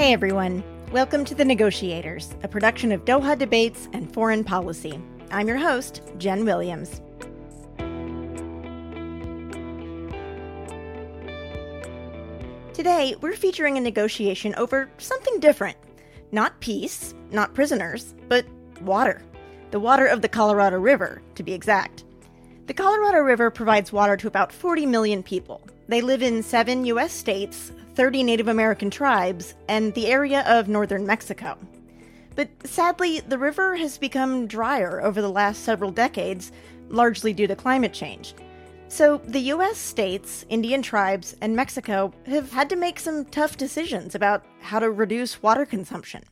Hey everyone, welcome to The Negotiators, a production of Doha Debates and Foreign Policy. I'm your host, Jenn Williams. Today, we're featuring a negotiation over something different. Not peace, not prisoners, but water. The water of the Colorado River, to be exact. The Colorado River provides water to about 40 million people. They live in seven U.S. states, 30 Native American tribes, and the area of northern Mexico. But sadly, the river has become drier over the last several decades, largely due to climate change. So, the US states, Indian tribes, and Mexico have had to make some tough decisions about how to reduce water consumption.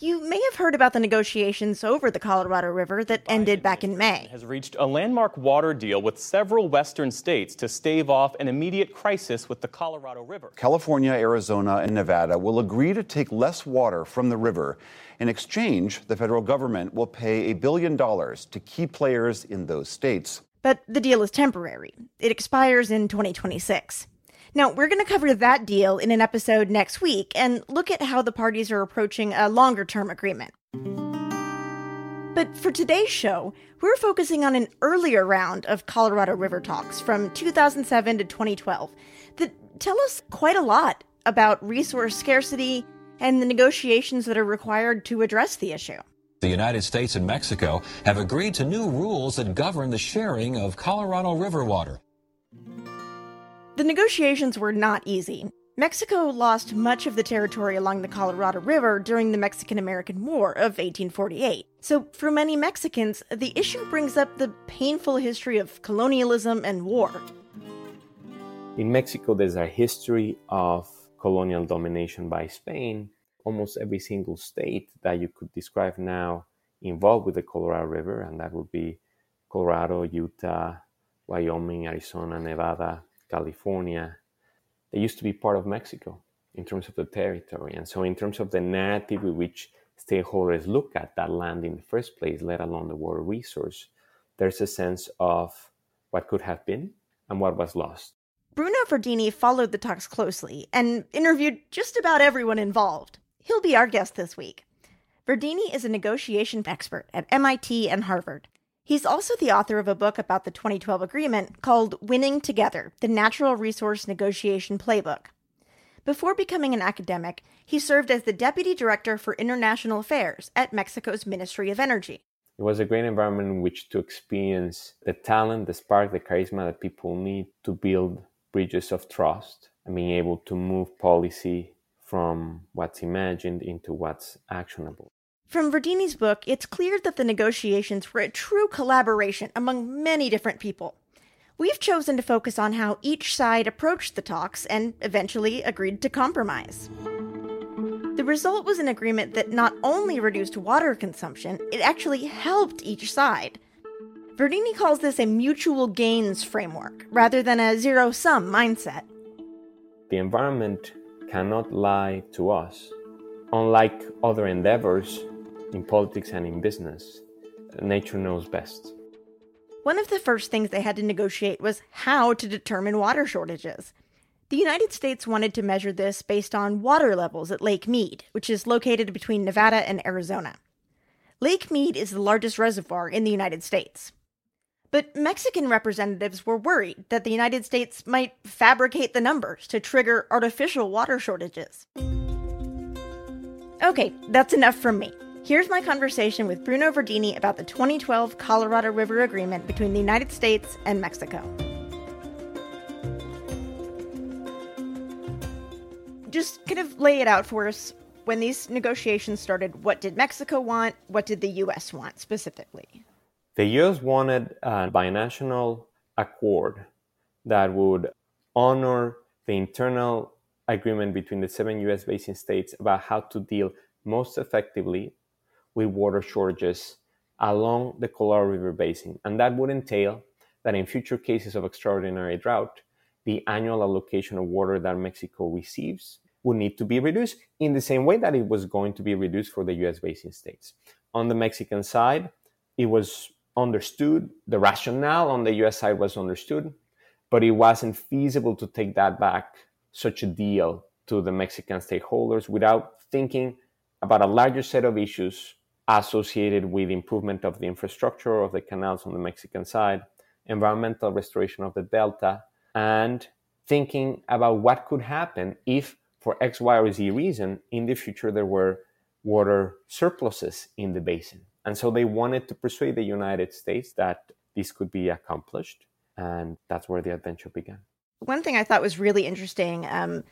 You may have heard about the negotiations over the Colorado River that ended back in May. Has reached a landmark water deal with several western states to stave off an immediate crisis with the Colorado River. California, Arizona, and Nevada will agree to take less water from the river. In exchange, the federal government will pay a billion dollars to key players in those states. But the deal is temporary. It expires in 2026. Now, we're going to cover that deal in an episode next week and look at how the parties are approaching a longer term agreement. But for today's show, we're focusing on an earlier round of Colorado River talks from 2007 to 2012 that tell us quite a lot about resource scarcity and the negotiations that are required to address the issue. The United States and Mexico have agreed to new rules that govern the sharing of Colorado River water. The negotiations were not easy. Mexico lost much of the territory along the Colorado River during the Mexican American War of 1848. So, for many Mexicans, the issue brings up the painful history of colonialism and war. In Mexico, there's a history of colonial domination by Spain. Almost every single state that you could describe now involved with the Colorado River, and that would be Colorado, Utah, Wyoming, Arizona, Nevada, California, they used to be part of Mexico in terms of the territory. And so, in terms of the narrative with which stakeholders look at that land in the first place, let alone the water resource, there's a sense of what could have been and what was lost. Bruno Verdini followed the talks closely and interviewed just about everyone involved. He'll be our guest this week. Verdini is a negotiation expert at MIT and Harvard. He's also the author of a book about the 2012 agreement called Winning Together The Natural Resource Negotiation Playbook. Before becoming an academic, he served as the Deputy Director for International Affairs at Mexico's Ministry of Energy. It was a great environment in which to experience the talent, the spark, the charisma that people need to build bridges of trust and being able to move policy from what's imagined into what's actionable. From Verdini's book, it's clear that the negotiations were a true collaboration among many different people. We've chosen to focus on how each side approached the talks and eventually agreed to compromise. The result was an agreement that not only reduced water consumption, it actually helped each side. Verdini calls this a mutual gains framework rather than a zero sum mindset. The environment cannot lie to us. Unlike other endeavors, in politics and in business. Nature knows best. One of the first things they had to negotiate was how to determine water shortages. The United States wanted to measure this based on water levels at Lake Mead, which is located between Nevada and Arizona. Lake Mead is the largest reservoir in the United States. But Mexican representatives were worried that the United States might fabricate the numbers to trigger artificial water shortages. Okay, that's enough from me. Here's my conversation with Bruno Verdini about the 2012 Colorado River Agreement between the United States and Mexico. Just kind of lay it out for us. When these negotiations started, what did Mexico want? What did the U.S. want specifically? The U.S. wanted a binational accord that would honor the internal agreement between the seven U.S. basin states about how to deal most effectively with water shortages along the Colorado River Basin. And that would entail that in future cases of extraordinary drought, the annual allocation of water that Mexico receives would need to be reduced in the same way that it was going to be reduced for the US basin states. On the Mexican side, it was understood, the rationale on the US side was understood, but it wasn't feasible to take that back, such a deal to the Mexican stakeholders without thinking about a larger set of issues associated with improvement of the infrastructure of the canals on the Mexican side, environmental restoration of the delta, and thinking about what could happen if, for X, Y, or Z reason, in the future there were water surpluses in the basin. And so they wanted to persuade the United States that this could be accomplished. And that's where the adventure began. One thing I thought was really interesting um,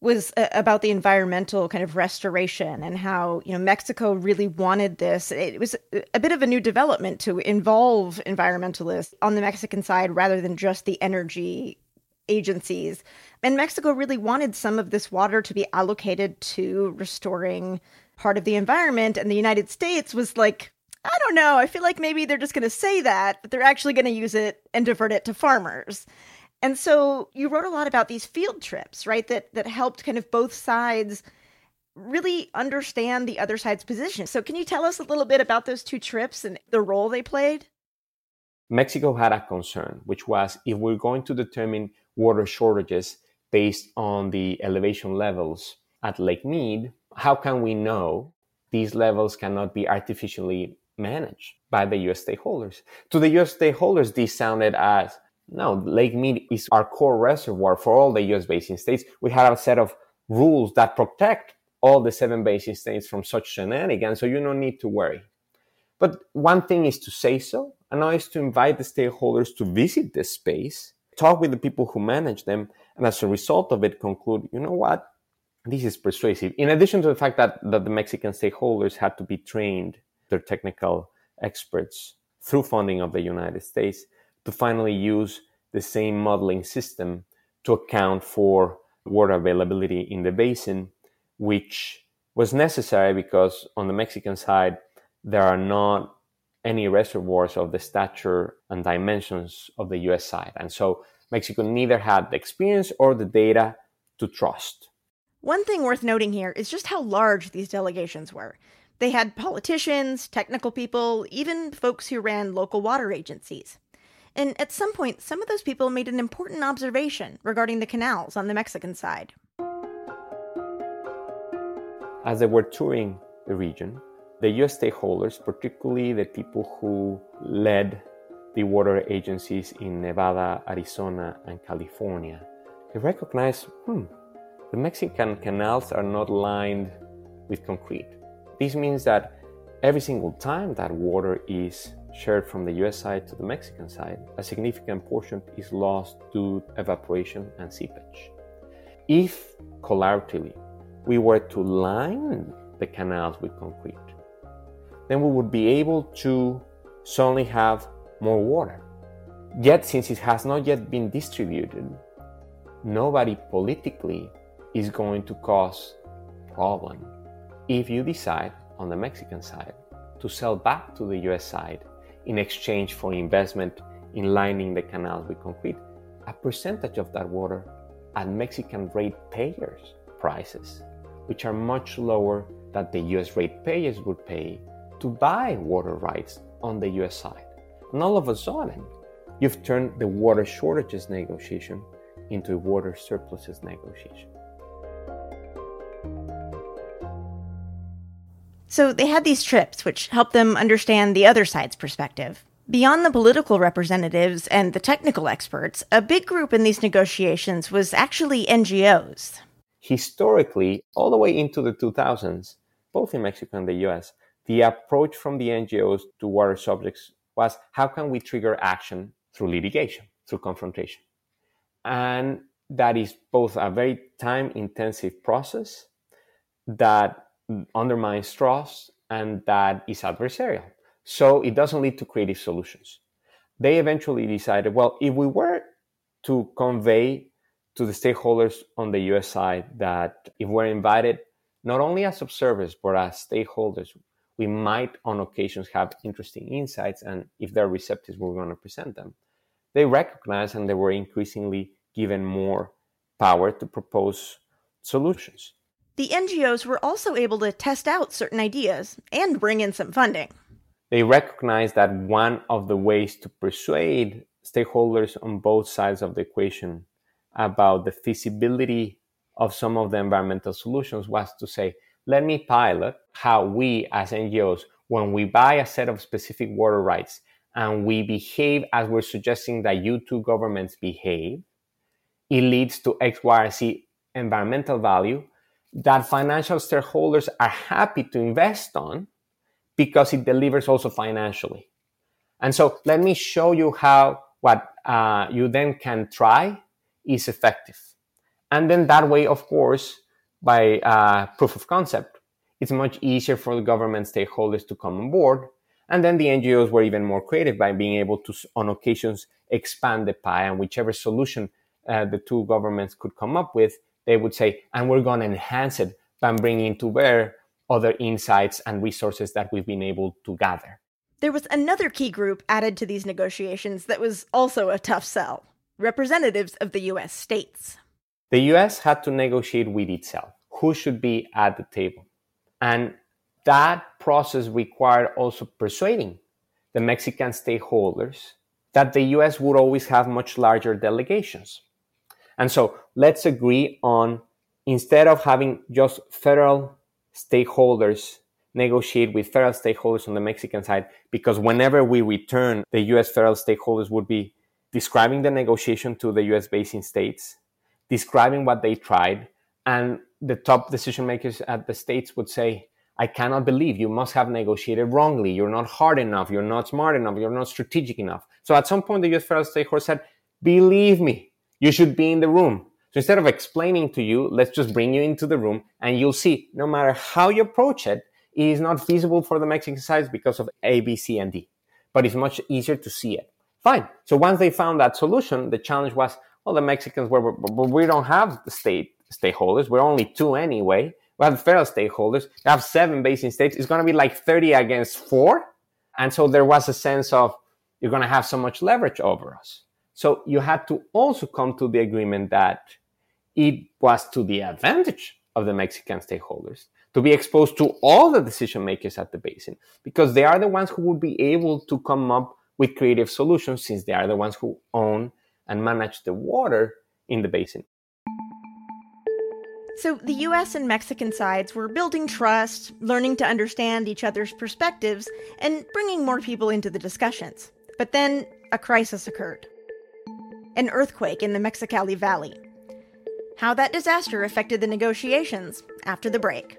was uh, about the environmental kind of restoration and how you know Mexico really wanted this. It was a bit of a new development to involve environmentalists on the Mexican side rather than just the energy agencies. And Mexico really wanted some of this water to be allocated to restoring part of the environment. And the United States was like, I don't know. I feel like maybe they're just going to say that, but they're actually going to use it and divert it to farmers. And so you wrote a lot about these field trips, right? That that helped kind of both sides really understand the other side's position. So can you tell us a little bit about those two trips and the role they played? Mexico had a concern, which was if we're going to determine water shortages based on the elevation levels at Lake Mead, how can we know these levels cannot be artificially managed by the US stakeholders? To the US stakeholders, this sounded as no, Lake Mead is our core reservoir for all the US basin states. We have a set of rules that protect all the seven basin states from such shenanigans, so you don't need to worry. But one thing is to say so, another is to invite the stakeholders to visit the space, talk with the people who manage them, and as a result of it, conclude, you know what? This is persuasive. In addition to the fact that, that the Mexican stakeholders had to be trained, their technical experts, through funding of the United States, to finally use the same modeling system to account for water availability in the basin, which was necessary because on the Mexican side, there are not any reservoirs of the stature and dimensions of the US side. And so Mexico neither had the experience or the data to trust. One thing worth noting here is just how large these delegations were. They had politicians, technical people, even folks who ran local water agencies. And at some point, some of those people made an important observation regarding the canals on the Mexican side. As they were touring the region, the US stakeholders, particularly the people who led the water agencies in Nevada, Arizona, and California, they recognized hmm, the Mexican canals are not lined with concrete. This means that every single time that water is shared from the US side to the Mexican side, a significant portion is lost to evaporation and seepage. If collaboratively we were to line the canals with concrete, then we would be able to suddenly have more water. Yet, since it has not yet been distributed, nobody politically is going to cause problem if you decide on the Mexican side to sell back to the US side in exchange for investment in lining the canals with concrete, a percentage of that water at Mexican ratepayers' prices, which are much lower than the US ratepayers would pay to buy water rights on the US side. And all of a sudden, you've turned the water shortages negotiation into a water surpluses negotiation. So they had these trips, which helped them understand the other side's perspective. Beyond the political representatives and the technical experts, a big group in these negotiations was actually NGOs. Historically, all the way into the 2000s, both in Mexico and the US, the approach from the NGOs to water subjects was how can we trigger action through litigation, through confrontation? And that is both a very time intensive process that undermines trust and that is adversarial. So it doesn't lead to creative solutions. They eventually decided well, if we were to convey to the stakeholders on the US side that if we're invited not only as observers but as stakeholders, we might on occasions have interesting insights, and if they're receptive, we're going to present them. They recognized and they were increasingly given more power to propose solutions. The NGOs were also able to test out certain ideas and bring in some funding. They recognized that one of the ways to persuade stakeholders on both sides of the equation about the feasibility of some of the environmental solutions was to say, let me pilot how we as NGOs, when we buy a set of specific water rights and we behave as we're suggesting that you two governments behave, it leads to X, Y, Z environmental value that financial stakeholders are happy to invest on because it delivers also financially. And so let me show you how what uh, you then can try is effective. And then that way, of course, by uh, proof of concept, it's much easier for the government stakeholders to come on board. And then the NGOs were even more creative by being able to, on occasions, expand the pie and whichever solution uh, the two governments could come up with, they would say, and we're going to enhance it by bringing to bear other insights and resources that we've been able to gather. There was another key group added to these negotiations that was also a tough sell representatives of the US states. The US had to negotiate with itself who should be at the table. And that process required also persuading the Mexican stakeholders that the US would always have much larger delegations. And so let's agree on instead of having just federal stakeholders negotiate with federal stakeholders on the Mexican side, because whenever we return, the US federal stakeholders would be describing the negotiation to the US basin states, describing what they tried, and the top decision makers at the states would say, I cannot believe you must have negotiated wrongly. You're not hard enough. You're not smart enough. You're not strategic enough. So at some point, the US federal stakeholders said, Believe me, you should be in the room. So instead of explaining to you, let's just bring you into the room and you'll see no matter how you approach it, it is not feasible for the Mexican because of A, B, C, and D. But it's much easier to see it. Fine. So once they found that solution, the challenge was, well, the Mexicans were, we don't have the state stakeholders. We're only two anyway. We have federal stakeholders. We have seven basin states. It's going to be like 30 against four. And so there was a sense of you're going to have so much leverage over us. So you had to also come to the agreement that it was to the advantage of the Mexican stakeholders to be exposed to all the decision makers at the basin because they are the ones who would be able to come up with creative solutions since they are the ones who own and manage the water in the basin. So the US and Mexican sides were building trust, learning to understand each other's perspectives, and bringing more people into the discussions. But then a crisis occurred an earthquake in the Mexicali Valley. How that disaster affected the negotiations after the break.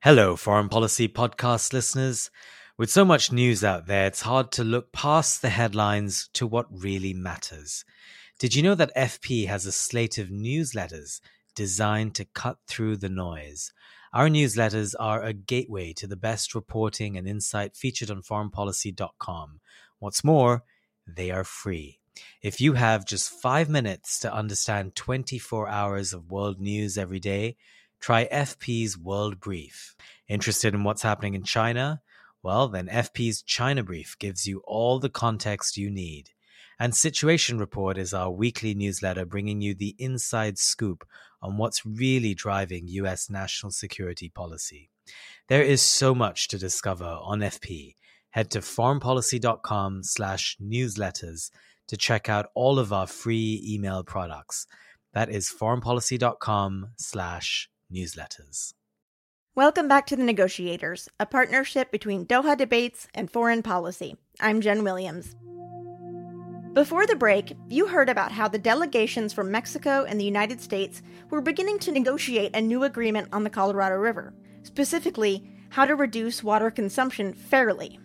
Hello, Foreign Policy Podcast listeners. With so much news out there, it's hard to look past the headlines to what really matters. Did you know that FP has a slate of newsletters designed to cut through the noise? Our newsletters are a gateway to the best reporting and insight featured on foreignpolicy.com. What's more, they are free. If you have just five minutes to understand 24 hours of world news every day, try FP's World Brief. Interested in what's happening in China? Well, then FP's China Brief gives you all the context you need. And Situation Report is our weekly newsletter bringing you the inside scoop on what's really driving US national security policy. There is so much to discover on FP. Head to foreignpolicy.com slash newsletters to check out all of our free email products. That is foreignpolicy.com slash newsletters. Welcome back to The Negotiators, a partnership between Doha Debates and Foreign Policy. I'm Jenn Williams. Before the break, you heard about how the delegations from Mexico and the United States were beginning to negotiate a new agreement on the Colorado River, specifically, how to reduce water consumption fairly.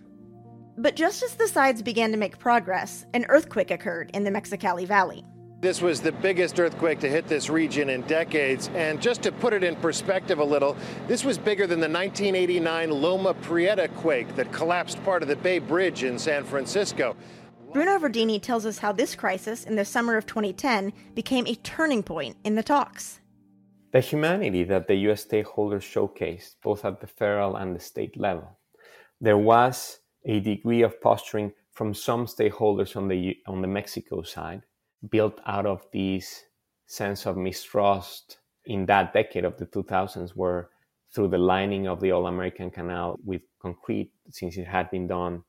But just as the sides began to make progress, an earthquake occurred in the Mexicali Valley. This was the biggest earthquake to hit this region in decades. And just to put it in perspective a little, this was bigger than the 1989 Loma Prieta quake that collapsed part of the Bay Bridge in San Francisco. Bruno Verdini tells us how this crisis in the summer of 2010 became a turning point in the talks. The humanity that the US stakeholders showcased, both at the federal and the state level. There was a degree of posturing from some stakeholders on the, on the Mexico side built out of this sense of mistrust in that decade of the 2000s where through the lining of the all american canal with concrete since it had been done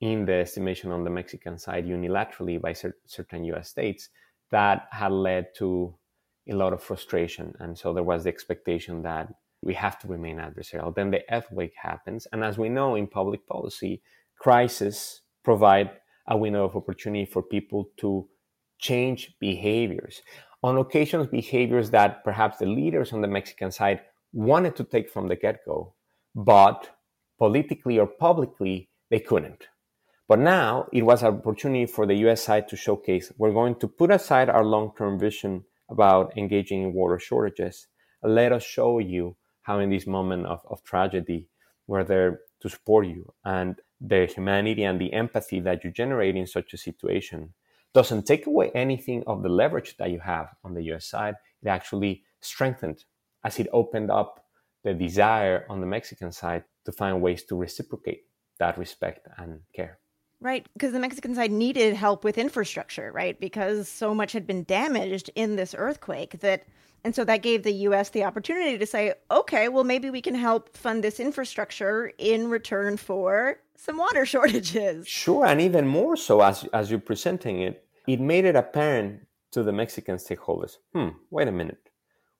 in the estimation on the Mexican side unilaterally by cer- certain US states that had led to a lot of frustration. And so there was the expectation that we have to remain adversarial. Then the earthquake happens. And as we know in public policy, crises provide a window of opportunity for people to change behaviors. On occasions, behaviors that perhaps the leaders on the Mexican side wanted to take from the get go, but politically or publicly, they couldn't. But now it was an opportunity for the US side to showcase we're going to put aside our long term vision about engaging in water shortages. Let us show you how, in this moment of, of tragedy, we're there to support you. And the humanity and the empathy that you generate in such a situation doesn't take away anything of the leverage that you have on the US side. It actually strengthened as it opened up the desire on the Mexican side to find ways to reciprocate that respect and care. Right, because the Mexican side needed help with infrastructure, right? Because so much had been damaged in this earthquake that and so that gave the US the opportunity to say, okay, well maybe we can help fund this infrastructure in return for some water shortages. Sure, and even more so as as you're presenting it, it made it apparent to the Mexican stakeholders. Hmm, wait a minute.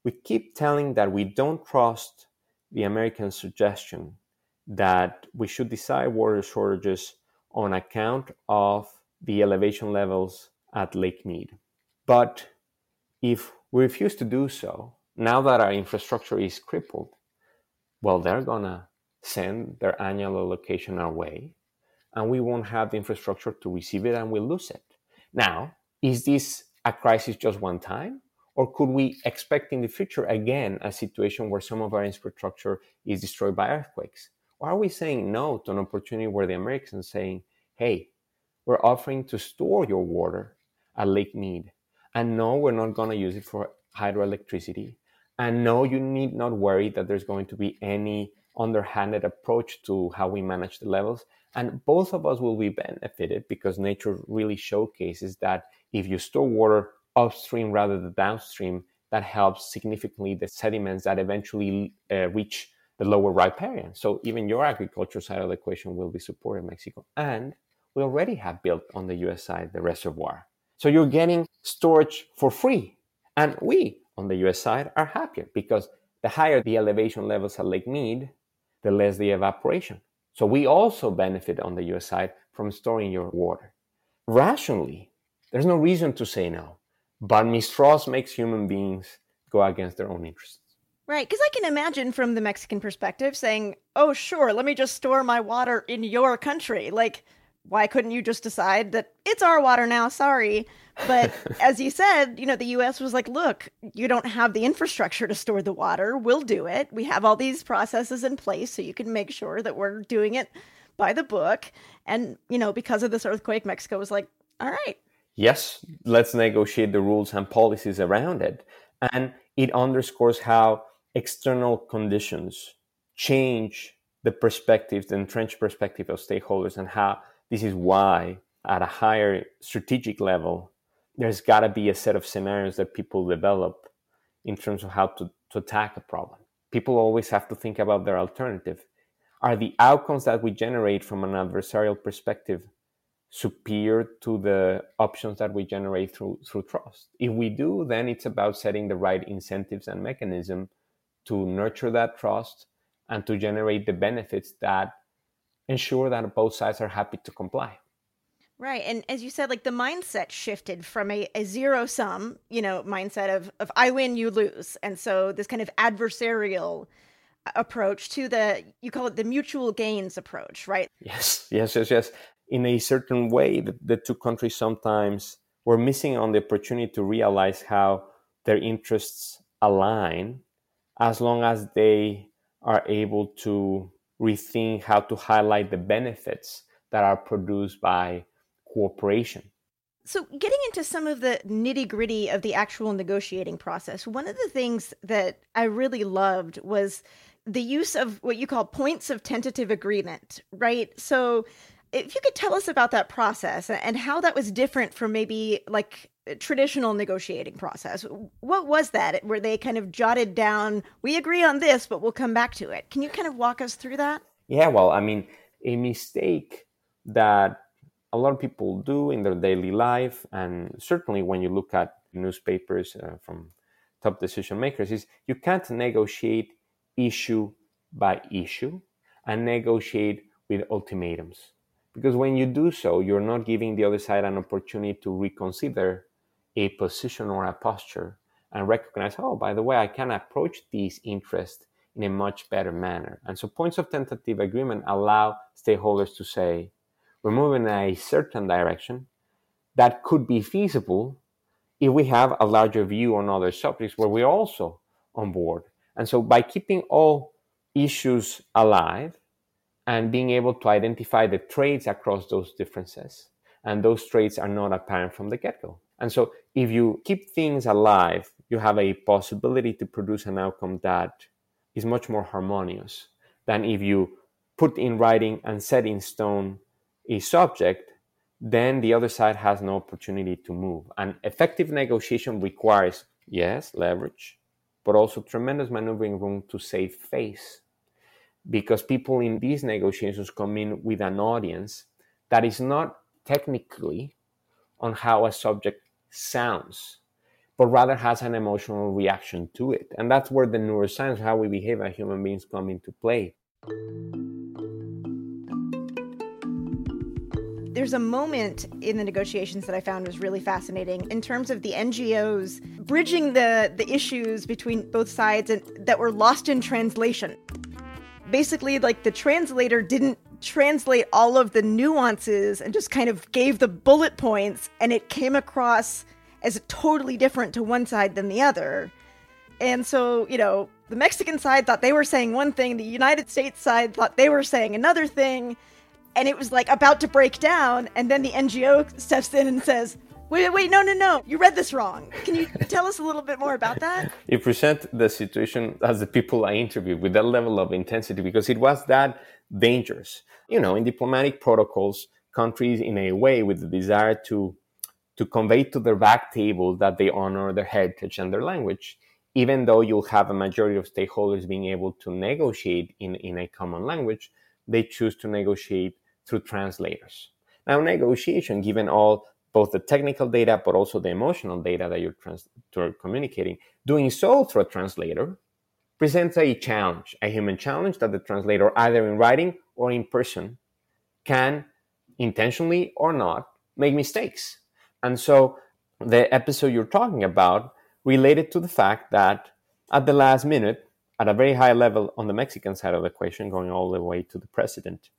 We keep telling that we don't trust the American suggestion that we should decide water shortages on account of the elevation levels at Lake Mead. But if we refuse to do so, now that our infrastructure is crippled, well, they're going to send their annual allocation our way, and we won't have the infrastructure to receive it and we'll lose it. Now, is this a crisis just one time? Or could we expect in the future again a situation where some of our infrastructure is destroyed by earthquakes? Or are we saying no to an opportunity where the Americans saying, hey, we're offering to store your water at Lake Mead. And no, we're not going to use it for hydroelectricity. And no, you need not worry that there's going to be any underhanded approach to how we manage the levels. And both of us will be benefited because nature really showcases that if you store water upstream rather than downstream, that helps significantly the sediments that eventually uh, reach the lower riparian. So even your agriculture side of the equation will be supported in Mexico. And we already have built on the US side the reservoir. So you're getting storage for free. And we on the US side are happier because the higher the elevation levels at Lake Mead, the less the evaporation. So we also benefit on the US side from storing your water. Rationally, there's no reason to say no, but mistrust makes human beings go against their own interests. Right, because I can imagine from the Mexican perspective saying, oh, sure, let me just store my water in your country. Like, why couldn't you just decide that it's our water now? Sorry. But as you said, you know, the US was like, look, you don't have the infrastructure to store the water. We'll do it. We have all these processes in place so you can make sure that we're doing it by the book. And, you know, because of this earthquake, Mexico was like, all right. Yes, let's negotiate the rules and policies around it. And it underscores how external conditions change the perspective, the entrenched perspective of stakeholders, and how this is why, at a higher strategic level, there's got to be a set of scenarios that people develop in terms of how to, to attack a problem. People always have to think about their alternative. Are the outcomes that we generate from an adversarial perspective superior to the options that we generate through through trust? If we do, then it's about setting the right incentives and mechanism to nurture that trust and to generate the benefits that ensure that both sides are happy to comply. Right. And as you said, like the mindset shifted from a, a zero sum, you know, mindset of, of I win, you lose. And so this kind of adversarial approach to the, you call it the mutual gains approach, right? Yes, yes, yes, yes. In a certain way, the, the two countries sometimes were missing on the opportunity to realize how their interests align as long as they are able to rethink how to highlight the benefits that are produced by cooperation. So, getting into some of the nitty gritty of the actual negotiating process, one of the things that I really loved was the use of what you call points of tentative agreement, right? So, if you could tell us about that process and how that was different from maybe like traditional negotiating process. What was that? Where they kind of jotted down, we agree on this, but we'll come back to it. Can you kind of walk us through that? Yeah, well, I mean, a mistake that a lot of people do in their daily life, and certainly when you look at newspapers uh, from top decision makers, is you can't negotiate issue by issue and negotiate with ultimatums. Because when you do so, you're not giving the other side an opportunity to reconsider a position or a posture and recognize, oh, by the way, I can approach these interests in a much better manner. And so points of tentative agreement allow stakeholders to say, we're moving in a certain direction that could be feasible if we have a larger view on other subjects where we're also on board. And so by keeping all issues alive and being able to identify the traits across those differences, and those traits are not apparent from the get-go. And so if you keep things alive, you have a possibility to produce an outcome that is much more harmonious than if you put in writing and set in stone a subject, then the other side has no opportunity to move. And effective negotiation requires, yes, leverage, but also tremendous maneuvering room to save face. Because people in these negotiations come in with an audience that is not technically on how a subject sounds, but rather has an emotional reaction to it. And that's where the neuroscience, how we behave as human beings, come into play. There's a moment in the negotiations that I found was really fascinating in terms of the NGOs bridging the, the issues between both sides and that were lost in translation. Basically, like the translator didn't translate all of the nuances and just kind of gave the bullet points, and it came across as totally different to one side than the other. And so, you know, the Mexican side thought they were saying one thing, the United States side thought they were saying another thing, and it was like about to break down. And then the NGO steps in and says, Wait, wait, no, no, no. You read this wrong. Can you tell us a little bit more about that? You present the situation as the people I interviewed with that level of intensity because it was that dangerous. You know, in diplomatic protocols, countries, in a way, with the desire to to convey to their back table that they honor their heritage and their language, even though you'll have a majority of stakeholders being able to negotiate in, in a common language, they choose to negotiate through translators. Now, negotiation, given all both the technical data but also the emotional data that you're, trans- communicating, doing so through a translator presents a challenge, a human challenge that the translator, either in writing or in person, can intentionally or not make mistakes. And so the episode you're talking about related to the fact that at the last minute, at a very high level on the Mexican side of the equation, going all the way to the president,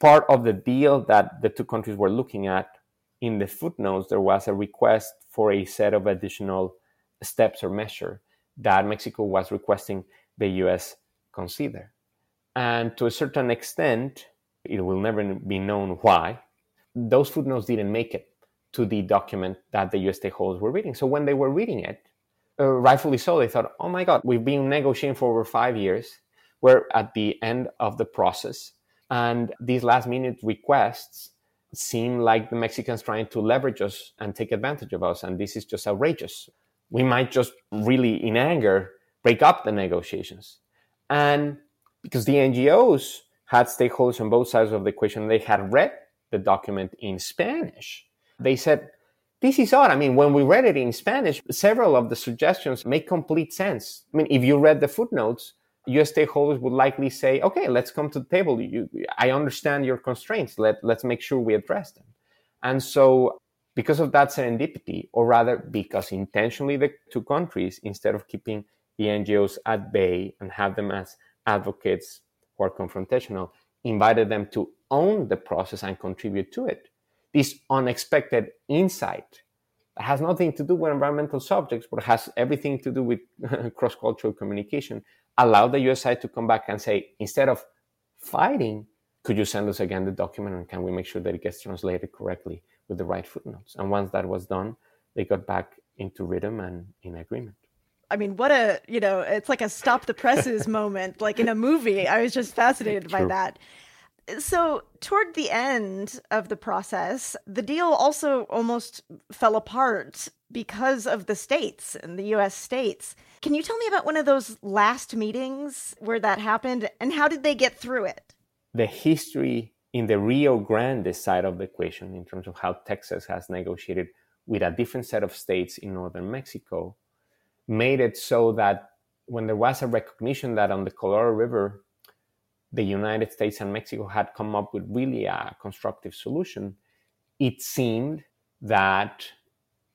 part of the deal that the two countries were looking at in the footnotes, there was a request for a set of additional steps or measure that Mexico was requesting the US consider. And to a certain extent, it will never be known why, those footnotes didn't make it to the document that the US stakeholders were reading. So when they were reading it, uh, rightfully so, they thought, oh my God, we've been negotiating for over five years. We're at the end of the process. And these last minute requests seem like the Mexicans trying to leverage us and take advantage of us. And this is just outrageous. We might just really, in anger, break up the negotiations. And because the NGOs had stakeholders on both sides of the equation, they had read the document in Spanish. They said, this is odd. I mean, when we read it in Spanish, several of the suggestions make complete sense. I mean, if you read the footnotes, US stakeholders would likely say, okay, let's come to the table. You, I understand your constraints. Let, let's make sure we address them. And so, because of that serendipity, or rather because intentionally the two countries, instead of keeping the NGOs at bay and have them as advocates who are confrontational, invited them to own the process and contribute to it. This unexpected insight has nothing to do with environmental subjects, but has everything to do with cross cultural communication, allowed the US side to come back and say, instead of fighting, could you send us again the document and can we make sure that it gets translated correctly with the right footnotes? And once that was done, they got back into rhythm and in agreement. I mean, what a, you know, it's like a stop the presses moment, like in a movie. I was just fascinated True. by that. So, toward the end of the process, the deal also almost fell apart because of the states and the US states. Can you tell me about one of those last meetings where that happened and how did they get through it? The history in the Rio Grande side of the equation, in terms of how Texas has negotiated with a different set of states in northern Mexico, made it so that when there was a recognition that on the Colorado River, the United States and Mexico had come up with really a constructive solution, it seemed that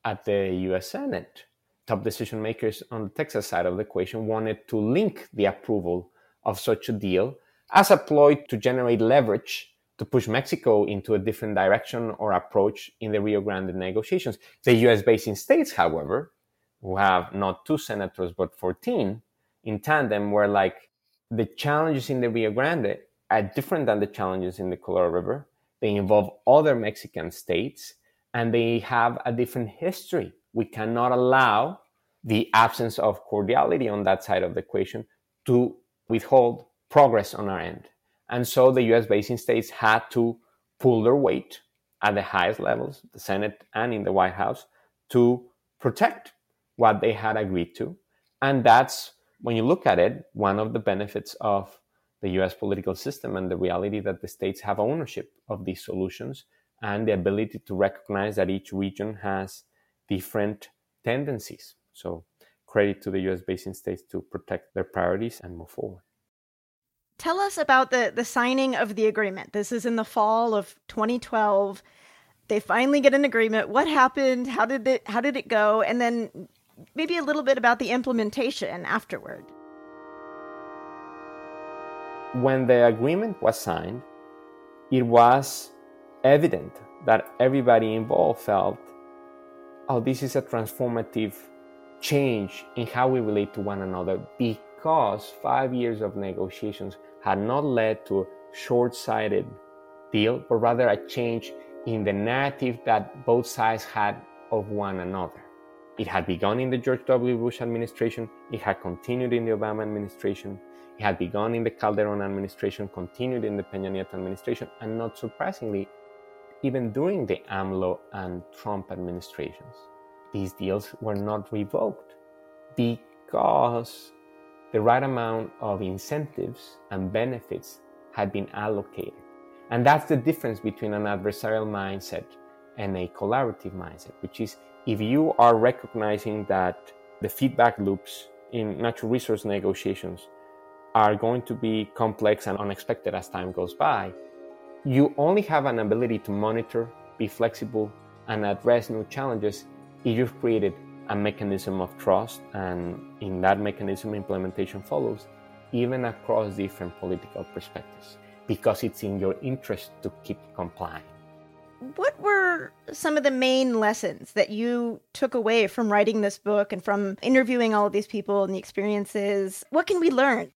at the US Senate, top decision makers on the Texas side of the equation wanted to link the approval of such a deal as a ploy to generate leverage to push Mexico into a different direction or approach in the Rio Grande negotiations. The US basin states, however, who have not two senators but 14 in tandem, were like the challenges in the Rio Grande are different than the challenges in the Colorado River. They involve other Mexican states and they have a different history. We cannot allow the absence of cordiality on that side of the equation to withhold progress on our end. And so the US basin states had to pull their weight at the highest levels, the Senate and in the White House, to protect what they had agreed to. And that's, when you look at it, one of the benefits of the US political system and the reality that the states have ownership of these solutions and the ability to recognize that each region has different tendencies. So, credit to the US basin states to protect their priorities and move forward. Tell us about the, the signing of the agreement. This is in the fall of 2012. They finally get an agreement. What happened? How did it how did it go? And then maybe a little bit about the implementation afterward. When the agreement was signed, it was evident that everybody involved felt, oh, this is a transformative change in how we relate to one another because five years of negotiations had not led to a short sighted deal, but rather a change in the narrative that both sides had of one another. It had begun in the George W. Bush administration, it had continued in the Obama administration, it had begun in the Calderon administration, continued in the Peña Nieto administration, and not surprisingly, even during the AMLO and Trump administrations. These deals were not revoked because the right amount of incentives and benefits had been allocated. And that's the difference between an adversarial mindset and a collaborative mindset, which is if you are recognizing that the feedback loops in natural resource negotiations are going to be complex and unexpected as time goes by, you only have an ability to monitor, be flexible, and address new challenges if you've created a mechanism of trust, and in that mechanism, implementation follows, even across different political perspectives, because it's in your interest to keep complying. What were some of the main lessons that you took away from writing this book and from interviewing all of these people and the experiences? What can we learn?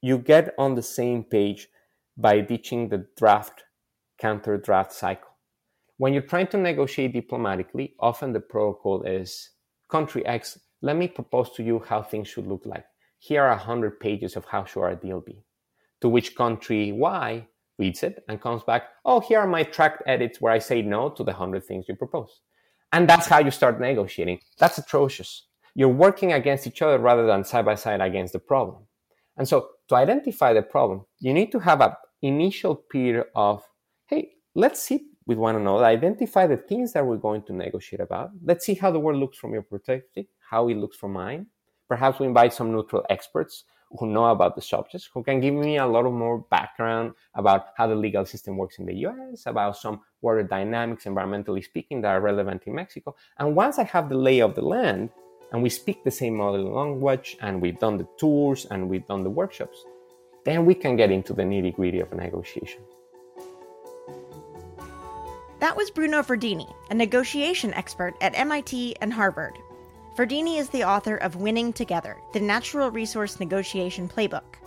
You get on the same page by ditching the draft counter draft cycle. When you're trying to negotiate diplomatically, often the protocol is country X, let me propose to you how things should look like. Here are 100 pages of how should our deal be. To which country Y reads it and comes back, oh, here are my tracked edits where I say no to the 100 things you propose. And that's how you start negotiating. That's atrocious. You're working against each other rather than side by side against the problem. And so to identify the problem, you need to have an initial period of, hey, let's sit with one another, identify the things that we're going to negotiate about. Let's see how the world looks from your perspective, how it looks from mine. Perhaps we invite some neutral experts who know about the subjects, who can give me a lot of more background about how the legal system works in the US, about some water dynamics, environmentally speaking, that are relevant in Mexico. And once I have the lay of the land, and we speak the same model language, and we've done the tours and we've done the workshops, then we can get into the nitty gritty of negotiation. That was Bruno Verdini, a negotiation expert at MIT and Harvard. Verdini is the author of Winning Together, the Natural Resource Negotiation Playbook.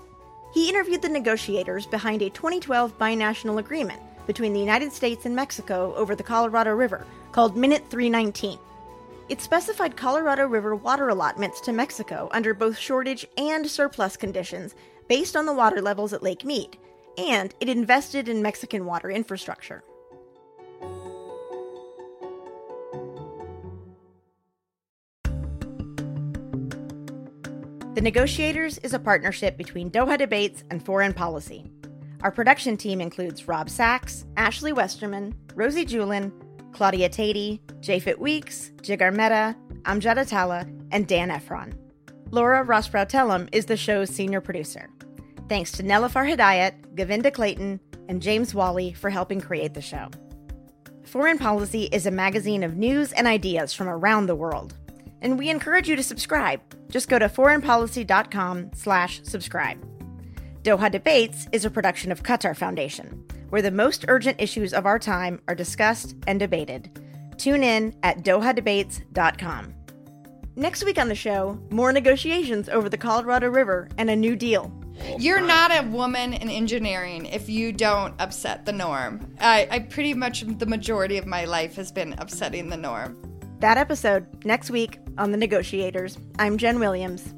He interviewed the negotiators behind a 2012 binational agreement between the United States and Mexico over the Colorado River called Minute 319. It specified Colorado River water allotments to Mexico under both shortage and surplus conditions based on the water levels at Lake Mead, and it invested in Mexican water infrastructure. The Negotiators is a partnership between Doha Debates and Foreign Policy. Our production team includes Rob Sachs, Ashley Westerman, Rosie Julin, Claudia Tatey, Jafet Weeks, Jigar Mehta, Amjad Atallah, and Dan Ephron. Laura Rosbrow is the show's senior producer. Thanks to Nelifar Hidayat, Govinda Clayton, and James Wally for helping create the show. Foreign Policy is a magazine of news and ideas from around the world. And we encourage you to subscribe. Just go to foreignpolicy.com slash subscribe. Doha Debates is a production of Qatar Foundation, where the most urgent issues of our time are discussed and debated. Tune in at dohadebates.com. Next week on the show, more negotiations over the Colorado River and a new deal. Oh, You're not a woman in engineering if you don't upset the norm. I, I pretty much, the majority of my life has been upsetting the norm. That episode next week on The Negotiators. I'm Jenn Williams.